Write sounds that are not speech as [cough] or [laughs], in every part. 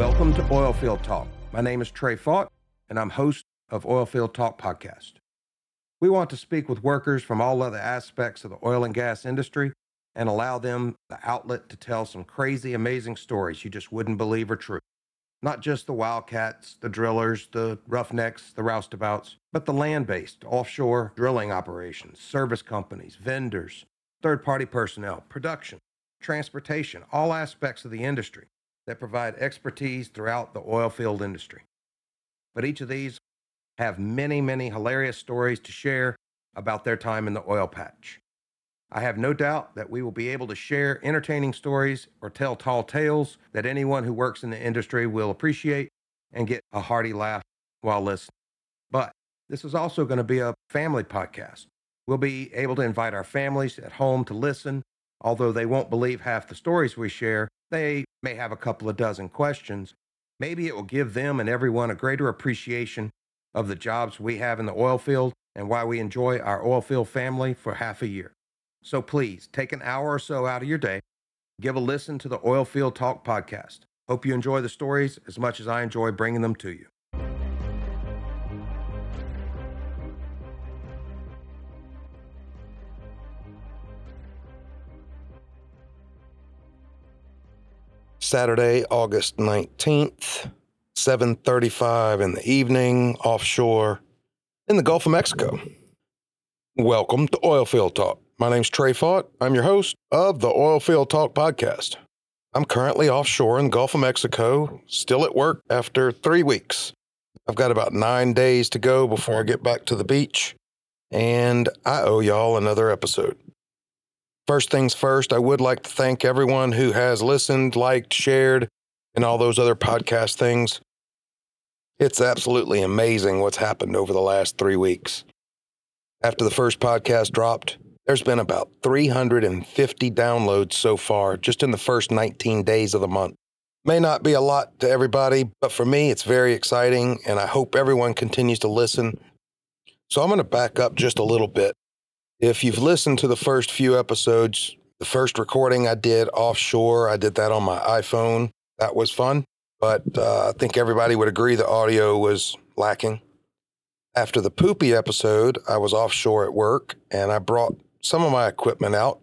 Welcome to Oilfield Talk. My name is Trey Fought, and I'm host of Oilfield Talk podcast. We want to speak with workers from all other aspects of the oil and gas industry and allow them the outlet to tell some crazy, amazing stories you just wouldn't believe are true. Not just the wildcats, the drillers, the roughnecks, the roustabouts, but the land based, offshore drilling operations, service companies, vendors, third party personnel, production, transportation, all aspects of the industry that provide expertise throughout the oil field industry. But each of these have many, many hilarious stories to share about their time in the oil patch. I have no doubt that we will be able to share entertaining stories or tell tall tales that anyone who works in the industry will appreciate and get a hearty laugh while listening. But this is also going to be a family podcast. We'll be able to invite our families at home to listen. Although they won't believe half the stories we share, they may have a couple of dozen questions. Maybe it will give them and everyone a greater appreciation of the jobs we have in the oil field and why we enjoy our oil field family for half a year. So please take an hour or so out of your day, give a listen to the Oil Field Talk podcast. Hope you enjoy the stories as much as I enjoy bringing them to you. Saturday, August 19th, 7:35 in the evening offshore in the Gulf of Mexico. Welcome to Oilfield Talk. My name's Trey Fought. I'm your host of the Oilfield Talk podcast. I'm currently offshore in the Gulf of Mexico, still at work after three weeks. I've got about nine days to go before I get back to the beach, and I owe y'all another episode. First things first, I would like to thank everyone who has listened, liked, shared, and all those other podcast things. It's absolutely amazing what's happened over the last three weeks. After the first podcast dropped, there's been about 350 downloads so far just in the first 19 days of the month. May not be a lot to everybody, but for me, it's very exciting, and I hope everyone continues to listen. So I'm going to back up just a little bit. If you've listened to the first few episodes, the first recording I did offshore, I did that on my iPhone. That was fun but uh, I think everybody would agree the audio was lacking. After the poopy episode, I was offshore at work and I brought some of my equipment out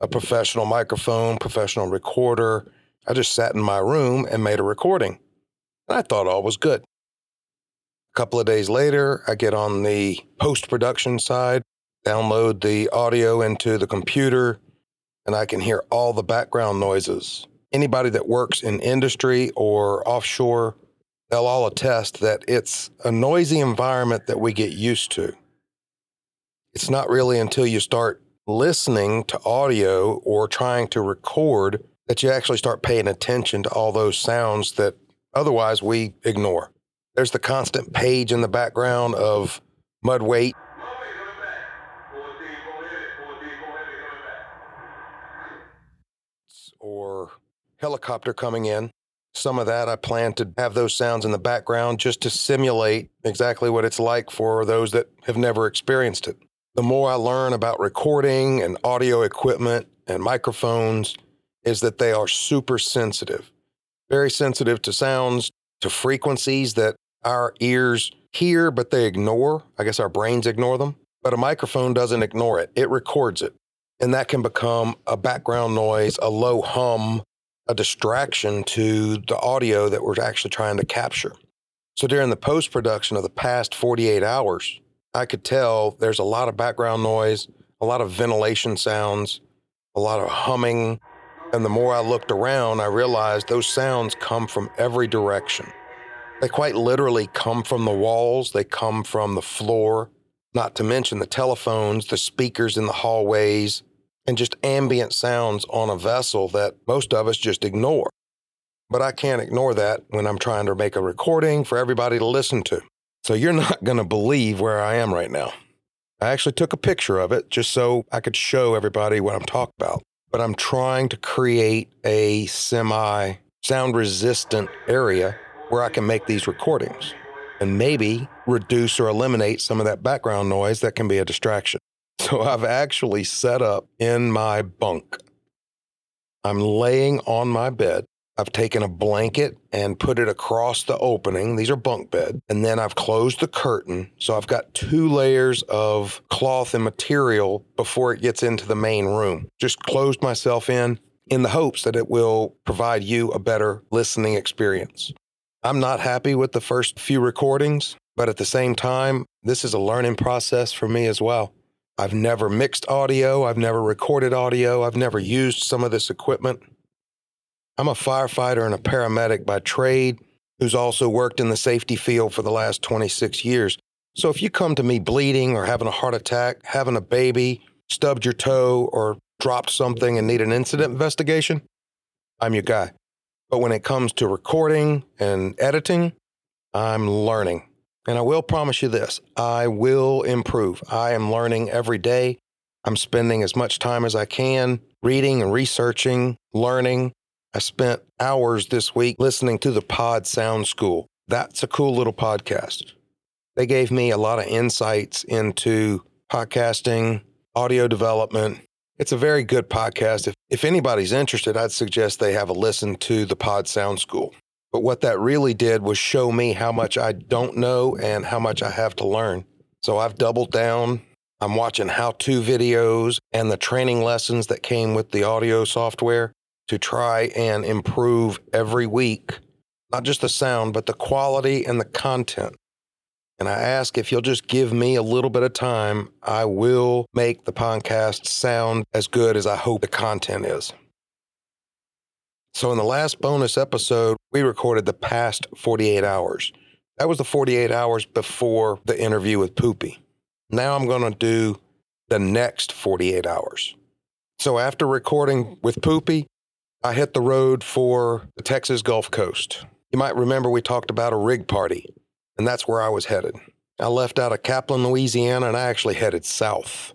a professional microphone, professional recorder. I just sat in my room and made a recording. And I thought all was good. A couple of days later, I get on the post production side, download the audio into the computer, and I can hear all the background noises anybody that works in industry or offshore, they'll all attest that it's a noisy environment that we get used to. It's not really until you start listening to audio or trying to record that you actually start paying attention to all those sounds that otherwise we ignore. There's the constant page in the background of mud weight or helicopter coming in. Some of that I plan to have those sounds in the background just to simulate exactly what it's like for those that have never experienced it. The more I learn about recording and audio equipment and microphones, is that they are super sensitive, very sensitive to sounds, to frequencies that our ears hear, but they ignore. I guess our brains ignore them. But a microphone doesn't ignore it, it records it. And that can become a background noise, a low hum, a distraction to the audio that we're actually trying to capture. So during the post production of the past 48 hours, I could tell there's a lot of background noise, a lot of ventilation sounds, a lot of humming. And the more I looked around, I realized those sounds come from every direction. They quite literally come from the walls, they come from the floor, not to mention the telephones, the speakers in the hallways, and just ambient sounds on a vessel that most of us just ignore. But I can't ignore that when I'm trying to make a recording for everybody to listen to. So you're [laughs] not going to believe where I am right now. I actually took a picture of it just so I could show everybody what I'm talking about. But I'm trying to create a semi sound resistant area where I can make these recordings and maybe reduce or eliminate some of that background noise that can be a distraction. [laughs] So I've actually set up in my bunk. I'm laying on my bed I've taken a blanket and put it across the opening. These are bunk bed. And then I've closed the curtain. So I've got two layers of cloth and material before it gets into the main room. Just closed myself in in the hopes that it will provide you a better listening experience. I'm not happy with the first few recordings, but at the same time, this is a learning process for me as well. I've never mixed audio, I've never recorded audio, I've never used some of this equipment. I'm a firefighter and a paramedic by trade who's also worked in the safety field for the last 26 years. So if you come to me bleeding or having a heart attack, having a baby, stubbed your toe, or dropped something and need an incident investigation, I'm your guy. But when it comes to recording and editing, I'm learning. And I will promise you this I will improve. I am learning every day. I'm spending as much time as I can reading and researching, learning, I spent hours this week listening to the Pod Sound School. That's a cool little podcast. They gave me a lot of insights into podcasting, audio development. It's a very good podcast. If, if anybody's interested, I'd suggest they have a listen to the Pod Sound School. But what that really did was show me how much I don't know and how much I have to learn. So I've doubled down. I'm watching how to videos and the training lessons that came with the audio software to try and improve every week, not just the sound, but the quality and the content. And I ask if you'll just give me a little bit of time, I will make the podcast sound as good as I hope the content is. So, in the last bonus episode, we recorded the past 48 hours. That was the 48 hours before the interview with Poopy. Now I'm going to do the next 48 hours. So, after recording with Poopy, I hit the road for the Texas Gulf Coast. You might remember we talked about a rig party, and that's where I was headed. I left out of Kaplan, Louisiana, and I actually headed south.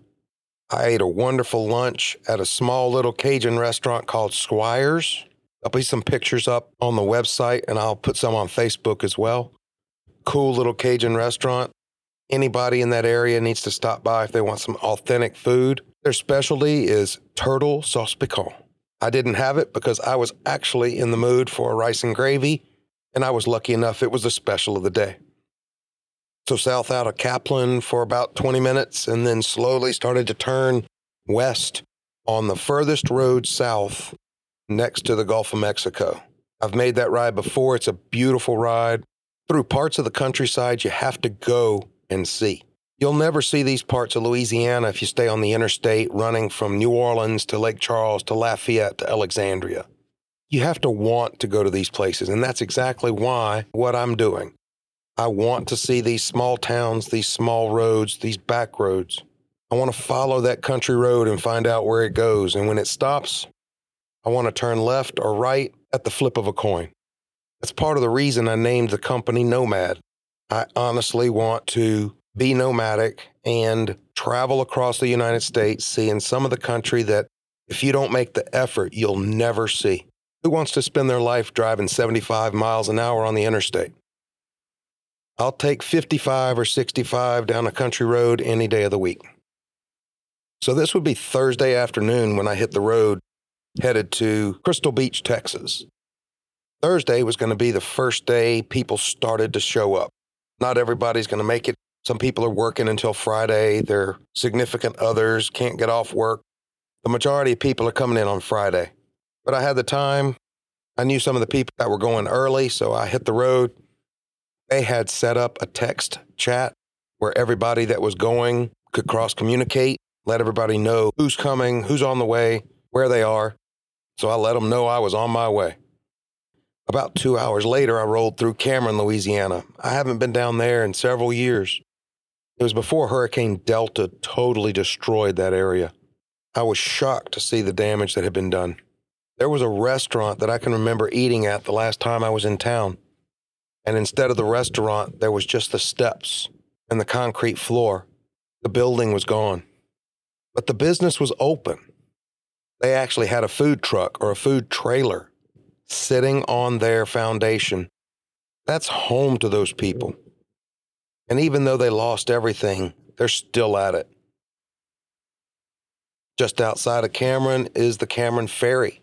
I ate a wonderful lunch at a small little Cajun restaurant called Squires. I'll put some pictures up on the website and I'll put some on Facebook as well. Cool little Cajun restaurant. Anybody in that area needs to stop by if they want some authentic food. Their specialty is turtle sauce piquant. I didn't have it because I was actually in the mood for a rice and gravy, and I was lucky enough it was the special of the day. So, south out of Kaplan for about 20 minutes, and then slowly started to turn west on the furthest road south next to the Gulf of Mexico. I've made that ride before. It's a beautiful ride. Through parts of the countryside you have to go and see. You'll never see these parts of Louisiana if you stay on the interstate running from New Orleans to Lake Charles to Lafayette to Alexandria. You have to want to go to these places, and that's exactly why what I'm doing. I want to see these small towns, these small roads, these back roads. I want to follow that country road and find out where it goes. And when it stops, I want to turn left or right at the flip of a coin. That's part of the reason I named the company Nomad. I honestly want to be nomadic, and travel across the United States, seeing some of the country that if you don't make the effort, you'll never see. Who wants to spend their life driving 75 miles an hour on the interstate? I'll take 55 or 65 down a country road any day of the week. So this would be Thursday afternoon when I hit the road headed to Crystal Beach, Texas. Thursday was going to be the first day people started to show up. Not everybody's going to make it some people are working until Friday. Their significant others can't get off work. The majority of people are coming in on Friday. But I had the time. I knew some of the people that were going early, so I hit the road. They had set up a text chat where everybody that was going could cross communicate, let everybody know who's coming, who's on the way, where they are. So I let them know I was on my way. About two hours later, I rolled through Cameron, Louisiana. I haven't been down there in several years. It was before Hurricane Delta totally destroyed that area. I was shocked to see the damage that had been done. There was a restaurant that I can remember eating at the last time I was in town. And instead of the restaurant, there was just the steps and the concrete floor. The building was gone. But the business was open. They actually had a food truck or a food trailer sitting on their foundation. That's home to those people. And even though they lost everything, they're still at it. Just outside of Cameron is the Cameron Ferry.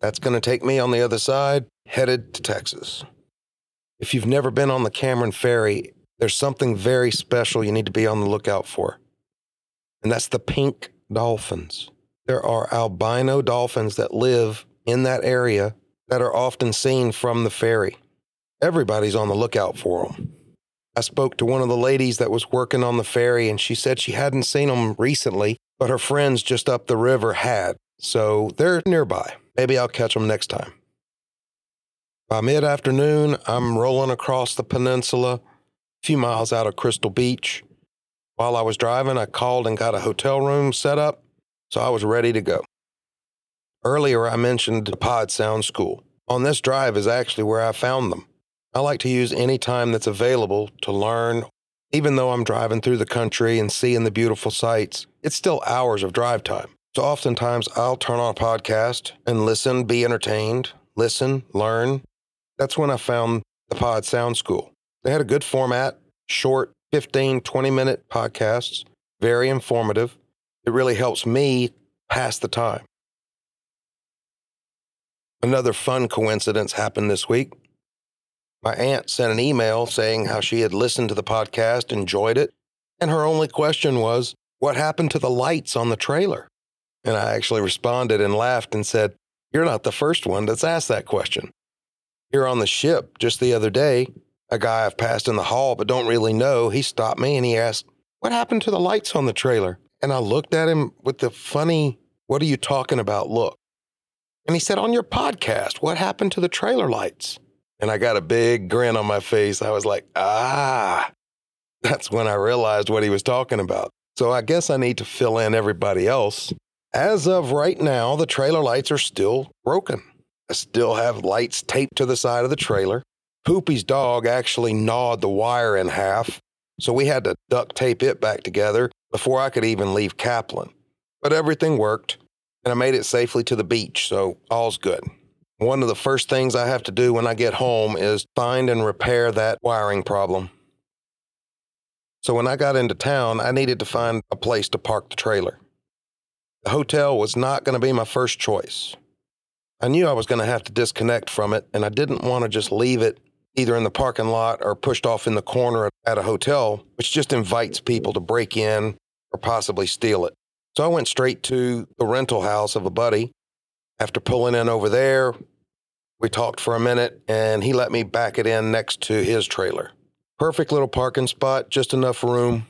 That's going to take me on the other side headed to Texas. If you've never been on the Cameron Ferry, there's something very special you need to be on the lookout for, and that's the pink dolphins. There are albino dolphins that live in that area that are often seen from the ferry. Everybody's on the lookout for them. I spoke to one of the ladies that was working on the ferry, and she said she hadn't seen them recently, but her friends just up the river had. So they're nearby. Maybe I'll catch them next time. By mid afternoon, I'm rolling across the peninsula, a few miles out of Crystal Beach. While I was driving, I called and got a hotel room set up, so I was ready to go. Earlier, I mentioned the Pod Sound School. On this drive is actually where I found them. I like to use any time that's available to learn. Even though I'm driving through the country and seeing the beautiful sights, it's still hours of drive time. So oftentimes I'll turn on a podcast and listen, be entertained, listen, learn. That's when I found the Pod Sound School. They had a good format, short 15, 20 minute podcasts, very informative. It really helps me pass the time. Another fun coincidence happened this week. My aunt sent an email saying how she had listened to the podcast, enjoyed it, and her only question was, What happened to the lights on the trailer? And I actually responded and laughed and said, You're not the first one that's asked that question. Here on the ship just the other day, a guy I've passed in the hall but don't really know, he stopped me and he asked, What happened to the lights on the trailer? And I looked at him with the funny, What are you talking about look. And he said, On your podcast, what happened to the trailer lights? and I got a big grin on my face. I was like, ah, [laughs] that's when I realized what he was talking about. So I guess I need to fill in everybody else. As of right now, the trailer lights are still broken. I still have lights taped to the side of the trailer. Poopy's dog actually gnawed the wire in half, so we had to duct tape it back together before I could even leave Kaplan. But everything worked, and I made it safely to the beach, so all's good. One of the first things I have to do when I get home is find and repair that wiring problem. So when I got into town, I needed to find a place to park the trailer. The hotel was not going to be my first choice. I knew I was going to have to disconnect from it, and I didn't want to just leave it either in the parking lot or pushed off in the corner at a hotel, which just invites people to break in or possibly steal it. So I went straight to the rental house of a buddy. After pulling in over there, we talked for a minute and he let me back it in next to his trailer. Perfect little parking spot, just enough room.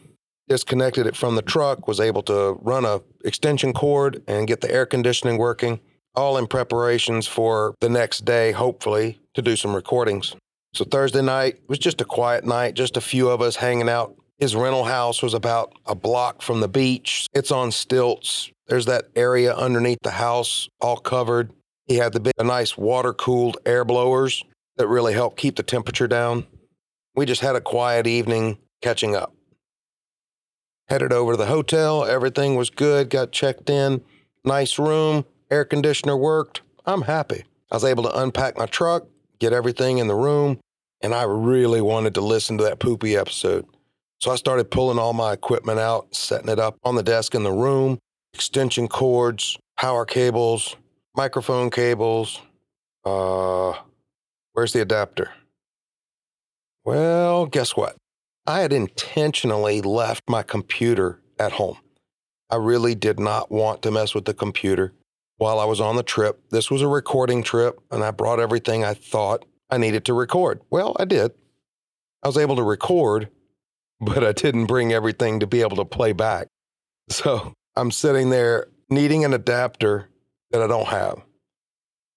Disconnected it from the truck, was able to run a extension cord and get the air conditioning working, all in preparations for the next day, hopefully, to do some recordings. So Thursday night was just a quiet night, just a few of us hanging out. His rental house was about a block from the beach. It's on stilts. There's that area underneath the house all covered. He had the big, nice water cooled air blowers that really helped keep the temperature down. We just had a quiet evening catching up. Headed over to the hotel. Everything was good. Got checked in. Nice room. Air conditioner worked. I'm happy. I was able to unpack my truck, get everything in the room, and I really wanted to listen to that poopy episode. So I started pulling all my equipment out, setting it up on the desk in the room, extension cords, power cables, microphone cables. Uh, where's the adapter? Well, guess what? I had intentionally left my computer at home. I really did not want to mess with the computer while I was on the trip. This was a recording trip, and I brought everything I thought I needed to record. Well, I did. I was able to record, but I didn't bring everything to be able to play back. So I'm sitting there needing an adapter that I don't have.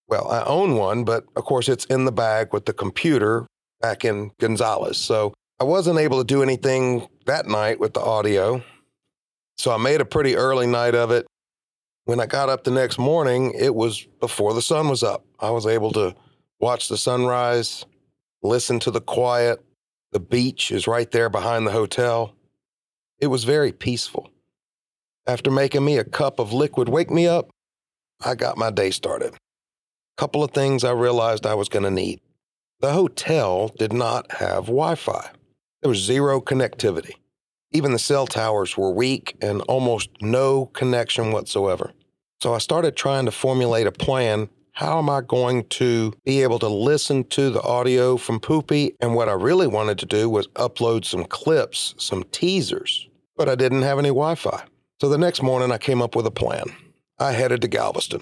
Well, I own one, but of course it's in the bag with the computer back in Gonzales. So I wasn't able to do anything that night with the audio. So I made a pretty early night of it. When I got up the next morning, it was before the sun was up. I was able to watch the sunrise, listen to the quiet. The beach is right there behind the hotel. It was very peaceful. After making me a cup of liquid wake me up, I got my day started. Couple of things I realized I was going to need. The hotel did not have Wi Fi, there was zero connectivity. Even the cell towers were weak and almost no connection whatsoever. So I started trying to formulate a plan how am I going to be able to listen to the audio from Poopy? And what I really wanted to do was upload some clips, some teasers, but I didn't have any Wi Fi. So the next morning, I came up with a plan. I headed to Galveston.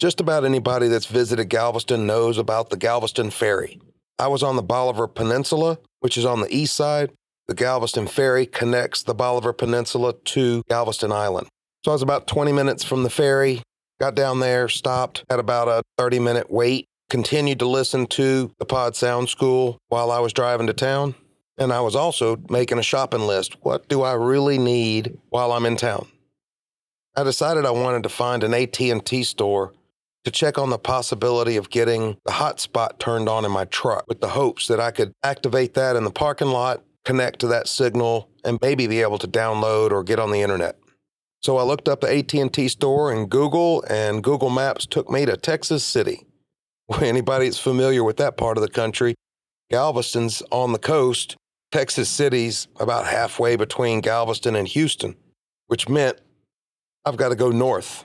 Just about anybody that's visited Galveston knows about the Galveston Ferry. I was on the Bolivar Peninsula, which is on the east side. The Galveston Ferry connects the Bolivar Peninsula to Galveston Island. So I was about 20 minutes from the ferry, got down there, stopped, had about a 30 minute wait, continued to listen to the Pod Sound School while I was driving to town. And I was also making a shopping list. What do I really need while I'm in town? I decided I wanted to find an AT&T store to check on the possibility of getting the hotspot turned on in my truck with the hopes that I could activate that in the parking lot, connect to that signal, and maybe be able to download or get on the internet. So I looked up the AT&T store in Google and Google Maps took me to Texas City. [laughs] Anybody that's familiar with that part of the country, Galveston's on the coast. Texas City's about halfway between Galveston and Houston, which meant I've got to go north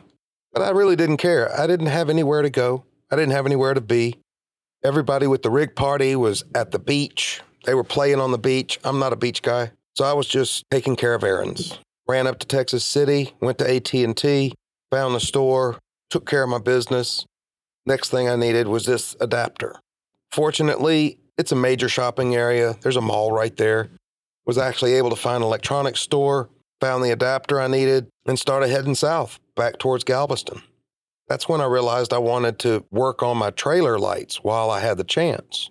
but I really didn't care. I didn't have anywhere to go, I didn't have anywhere to be. Everybody with the rig party was at the beach. They were playing on the beach. I'm not a beach guy, so I was just taking care of errands. Ran up to Texas City, went to AT&T, found the store, took care of my business. Next thing I needed was this adapter. Fortunately, it's a major shopping area. There's a mall right there. Was actually able to find an electronics store, found the adapter I needed, and started heading south back towards Galveston. That's when I realized I wanted to work on my trailer lights while I had the chance.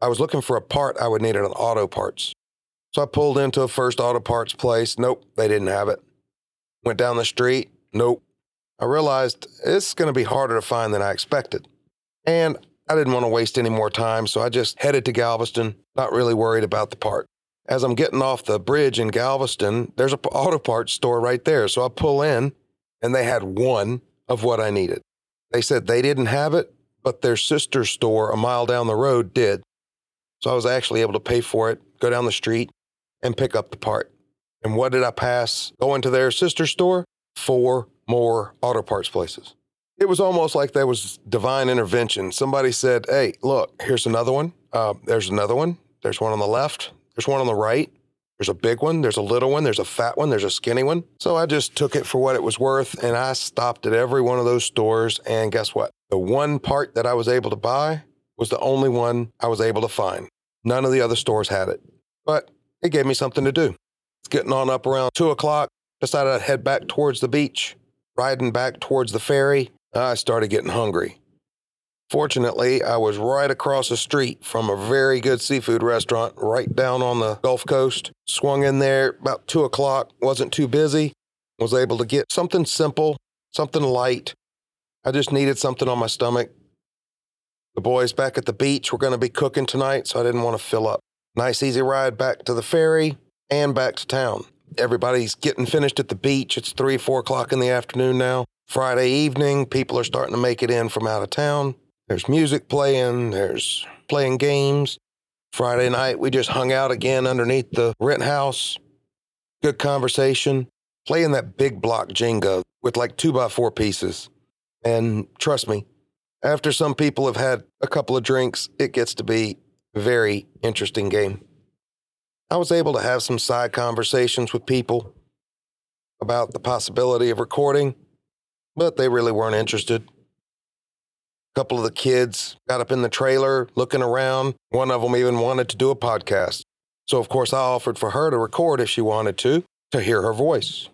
I was looking for a part I would need at an auto parts. So I pulled into a first auto parts place. Nope, they didn't have it. Went down the street. Nope. I realized it's going to be harder to find than I expected. And I didn't want to waste any more time, so I just headed to Galveston, not really worried about the part. As I'm getting off the bridge in Galveston, there's an auto parts store right there. So I pull in and they had one of what I needed. They said they didn't have it, but their sister store a mile down the road did. So I was actually able to pay for it, go down the street, and pick up the part. And what did I pass going to their sister store? Four more auto parts places. It was almost like there was divine intervention. Somebody said, Hey, look, here's another one. Uh, there's another one. There's one on the left. There's one on the right. There's a big one, there's a little one, there's a fat one, there's a skinny one. So I just took it for what it was worth and I stopped at every one of those stores. And guess what? The one part that I was able to buy was the only one I was able to find. None of the other stores had it, but it gave me something to do. It's getting on up around two o'clock. Decided I'd head back towards the beach. Riding back towards the ferry, I started getting hungry. Fortunately, I was right across the street from a very good seafood restaurant right down on the Gulf Coast. Swung in there about two o'clock, wasn't too busy, was able to get something simple, something light. I just needed something on my stomach. The boys back at the beach were going to be cooking tonight, so I didn't want to fill up. Nice, easy ride back to the ferry and back to town. Everybody's getting finished at the beach. It's three, four o'clock in the afternoon now. Friday evening, people are starting to make it in from out of town. There's music playing, there's playing games. Friday night, we just hung out again underneath the rent house. Good conversation. Playing that big block Jenga with like two by four pieces. And trust me, after some people have had a couple of drinks, it gets to be very interesting game. I was able to have some side conversations with people about the possibility of recording, but they really weren't interested. A couple of the kids got up in the trailer looking around. One of them even wanted to do a podcast. So, of course, I offered for her to record if she wanted to, to hear her voice.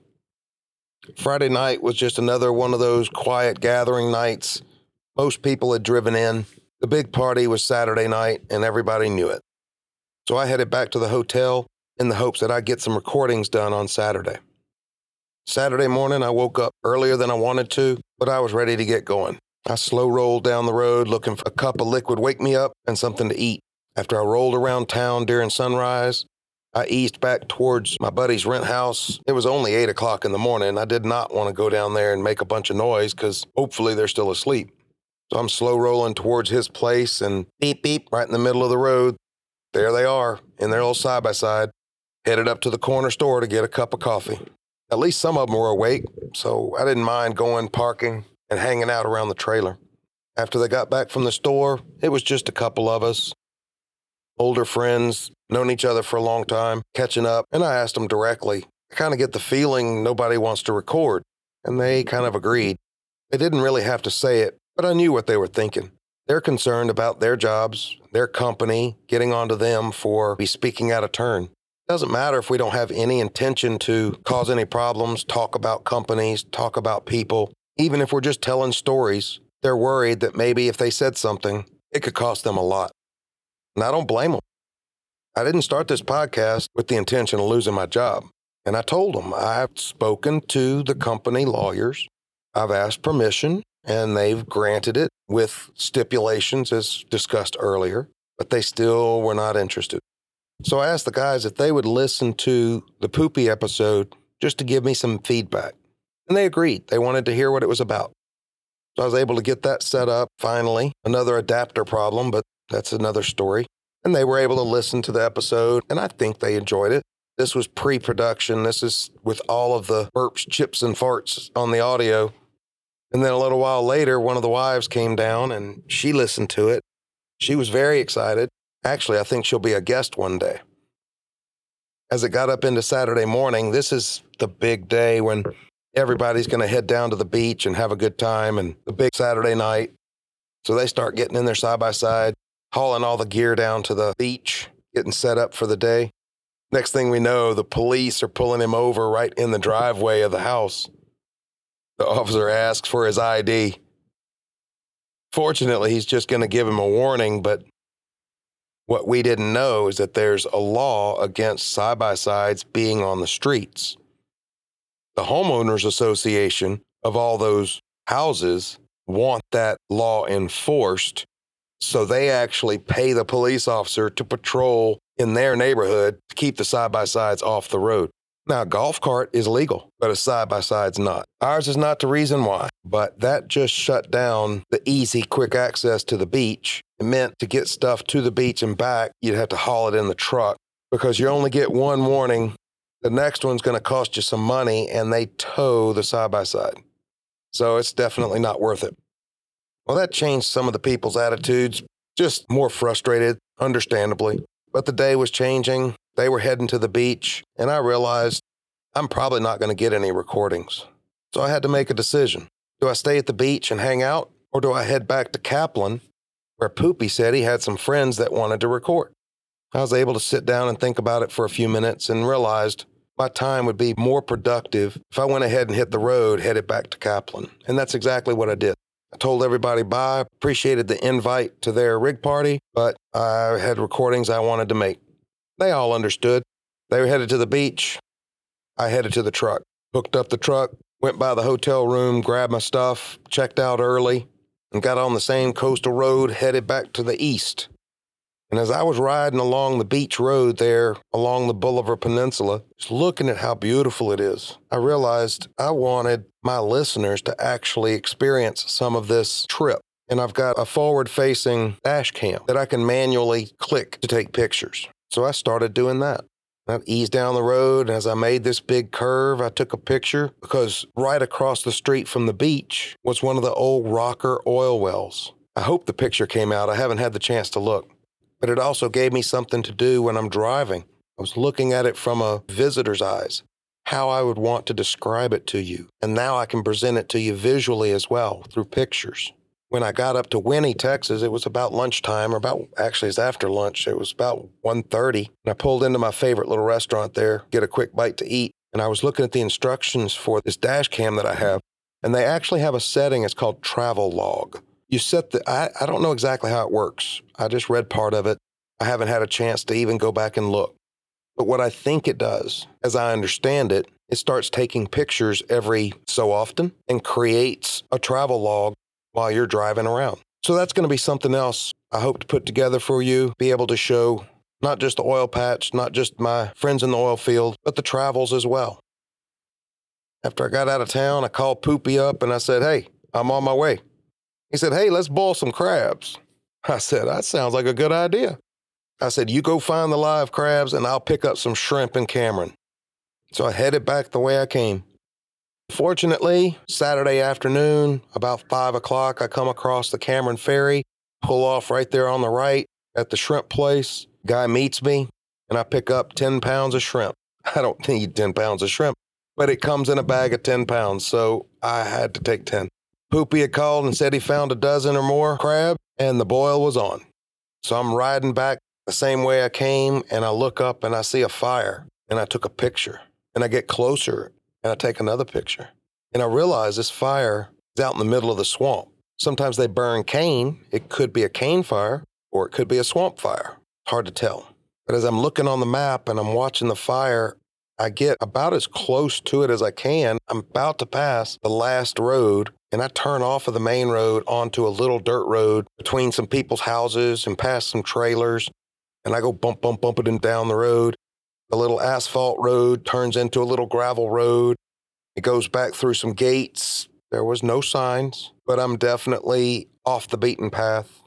Friday night was just another one of those quiet gathering nights. Most people had driven in. The big party was Saturday night, and everybody knew it. So I headed back to the hotel in the hopes that I'd get some recordings done on Saturday. Saturday morning, I woke up earlier than I wanted to, but I was ready to get going. I slow rolled down the road looking for a cup of liquid wake me up and something to eat. After I rolled around town during sunrise, I eased back towards my buddy's rent house. It was only eight o'clock in the morning. I did not want to go down there and make a bunch of noise because hopefully they're still asleep. So I'm slow rolling towards his place and beep, beep, right in the middle of the road. There they are in their little side by side, headed up to the corner store to get a cup of coffee. At least some of them were awake, so I didn't mind going parking and hanging out around the trailer. After they got back from the store, it was just a couple of us, older friends, known each other for a long time, catching up, and I asked them directly. I kind of get the feeling nobody wants to record, and they kind of agreed. They didn't really have to say it, but I knew what they were thinking. They're concerned about their jobs, their company, getting onto them for be speaking out of turn. Doesn't matter if we don't have any intention to cause any problems, talk about companies, talk about people. Even if we're just telling stories, they're worried that maybe if they said something, it could cost them a lot. And I don't blame them. I didn't start this podcast with the intention of losing my job. And I told them I've spoken to the company lawyers. I've asked permission and they've granted it with stipulations as discussed earlier, but they still were not interested. So I asked the guys if they would listen to the poopy episode just to give me some feedback. And they agreed. They wanted to hear what it was about. So I was able to get that set up finally. Another adapter problem, but that's another story. And they were able to listen to the episode, and I think they enjoyed it. This was pre production. This is with all of the burps, chips, and farts on the audio. And then a little while later, one of the wives came down and she listened to it. She was very excited. Actually, I think she'll be a guest one day. As it got up into Saturday morning, this is the big day when everybody's going to head down to the beach and have a good time and the big Saturday night. So they start getting in there side by side, hauling all the gear down to the beach, getting set up for the day. Next thing we know, the police are pulling him over right in the driveway of the house. The officer asks for his ID. Fortunately, he's just going to give him a warning, but what we didn't know is that there's a law against side by sides being on the streets. The homeowners association of all those houses want that law enforced. So they actually pay the police officer to patrol in their neighborhood to keep the side by sides off the road. Now, a golf cart is legal, but a side by side's not. Ours is not the reason why, but that just shut down the easy, quick access to the beach. It meant to get stuff to the beach and back, you'd have to haul it in the truck because you only get one warning. The next one's going to cost you some money, and they tow the side by side. So it's definitely not worth it. Well, that changed some of the people's attitudes, just more frustrated, understandably. But the day was changing. They were heading to the beach, and I realized I'm probably not going to get any recordings. So I had to make a decision. Do I stay at the beach and hang out, or do I head back to Kaplan, where Poopy said he had some friends that wanted to record? I was able to sit down and think about it for a few minutes and realized my time would be more productive if I went ahead and hit the road, headed back to Kaplan. And that's exactly what I did. I told everybody bye, appreciated the invite to their rig party, but I had recordings I wanted to make. They all understood. They were headed to the beach. I headed to the truck. Hooked up the truck, went by the hotel room, grabbed my stuff, checked out early, and got on the same coastal road headed back to the east. And as I was riding along the beach road there along the Bolivar Peninsula, just looking at how beautiful it is, I realized I wanted my listeners to actually experience some of this trip. And I've got a forward facing dash cam that I can manually click to take pictures. So I started doing that. I eased down the road. And as I made this big curve, I took a picture because right across the street from the beach was one of the old rocker oil wells. I hope the picture came out. I haven't had the chance to look. But it also gave me something to do when I'm driving. I was looking at it from a visitor's eyes, how I would want to describe it to you. And now I can present it to you visually as well through pictures when I got up to Winnie, Texas, it was about lunchtime, or about actually it's after lunch. It was about 1.30. And I pulled into my favorite little restaurant there, get a quick bite to eat. And I was looking at the instructions for this dash cam that I have. And they actually have a setting, it's called travel log. You set the I, I don't know exactly how it works. I just read part of it. I haven't had a chance to even go back and look. But what I think it does, as I understand it, it starts taking pictures every so often and creates a travel log while you're driving around. So that's going to be something else I hope to put together for you, be able to show not just the oil patch, not just my friends in the oil field, but the travels as well. After I got out of town, I called Poopy up and I said, Hey, I'm on my way. He said, Hey, let's boil some crabs. [laughs] I said, That sounds like a good idea. I said, You go find the live crabs and I'll pick up some shrimp in Cameron. So I headed back the way I came. Fortunately, Saturday afternoon, about five o'clock, I come across the Cameron Ferry, pull off right there on the right at the shrimp place. Guy meets me, and I pick up 10 pounds of shrimp. [laughs] I don't need 10 pounds of shrimp, but it comes in a bag of 10 pounds, so I had to take 10. Poopy had called and said he found a dozen or more crab, and the boil was on. So I'm riding back the same way I came, and I look up and I see a fire, and I took a picture. And I get closer and I take another picture. And I realize this fire is out in the middle of the swamp. Sometimes they burn cane. It could be a cane fire or it could be a swamp fire. Hard to tell. But as I'm looking on the map and I'm watching the fire, I get about as close to it as I can. I'm about to pass the last road and I turn off of the main road onto a little dirt road between some people's houses and past some trailers. And I go bump, bump, bumping down the road. The little asphalt road turns into a little gravel road. It goes back through some gates. There was no signs, but I'm definitely off the beaten path.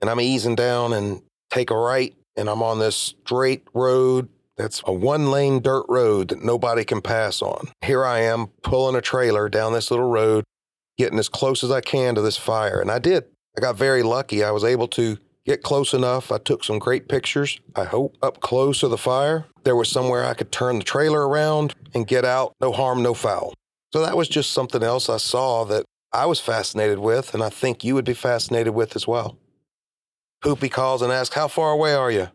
And I'm easing down and take a right, and I'm on this straight road that's a one lane dirt road that nobody can pass on. Here I am pulling a trailer down this little road, getting as close as I can to this fire. And I did. I got very lucky. I was able to get close enough. I took some great pictures, I hope, up close to the fire. There was somewhere I could turn the trailer around and get out, no harm, no foul. So that was just something else I saw that I was fascinated with, and I think you would be fascinated with as well. Poopy calls and asks, How far away are you?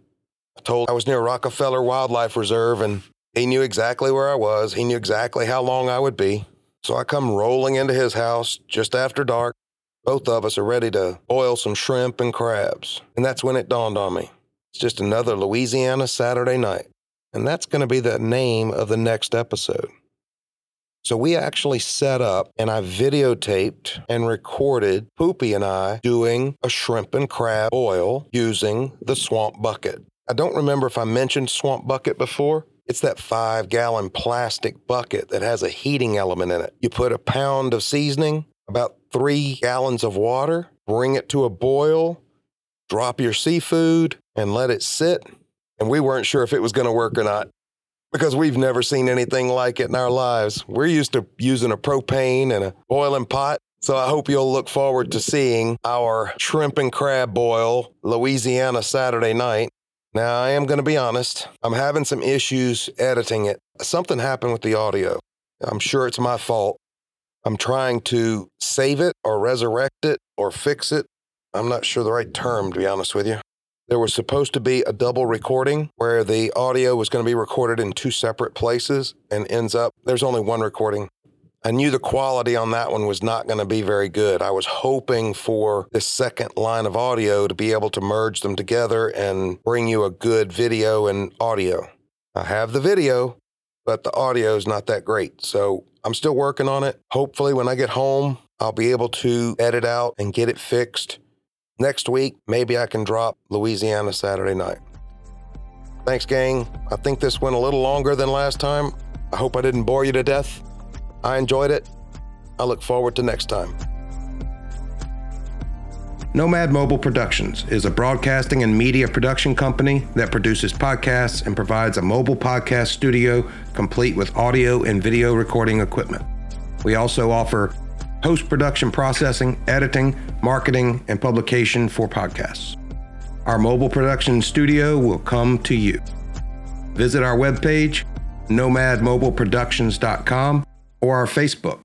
I told I was near Rockefeller Wildlife Reserve, and he knew exactly where I was. He knew exactly how long I would be. So I come rolling into his house just after dark. Both of us are ready to boil some shrimp and crabs. And that's when it dawned on me. It's just another Louisiana Saturday night. And that's going to be the name of the next episode. So we actually set up and I videotaped and recorded Poopy and I doing a shrimp and crab boil using the swamp bucket. I don't remember if I mentioned swamp bucket before. It's that five gallon plastic bucket that has a heating element in it. You put a pound of seasoning, about three gallons of water, bring it to a boil, drop your seafood, and let it sit. And we weren't sure if it was going to work or not because we've never seen anything like it in our lives. We're used to using a propane and a boiling pot. So I hope you'll look forward to seeing our shrimp and crab boil Louisiana Saturday night. Now, I am going to be honest, I'm having some issues editing it. Something happened with the audio. I'm sure it's my fault. I'm trying to save it or resurrect it or fix it. I'm not sure the right term, to be honest with you. There was supposed to be a double recording where the audio was going to be recorded in two separate places and ends up there's only one recording. I knew the quality on that one was not going to be very good. I was hoping for this second line of audio to be able to merge them together and bring you a good video and audio. I have the video, but the audio is not that great. So I'm still working on it. Hopefully, when I get home, I'll be able to edit out and get it fixed Next week, maybe I can drop Louisiana Saturday night. Thanks, gang. I think this went a little longer than last time. I hope I didn't bore you to death. I enjoyed it. I look forward to next time. Nomad Mobile Productions is a broadcasting and media production company that produces podcasts and provides a mobile podcast studio complete with audio and video recording equipment. We also offer post production processing, editing, marketing, and publication for podcasts. Our mobile production studio will come to you. Visit our webpage, nomadmobileproductions.com, or our Facebook,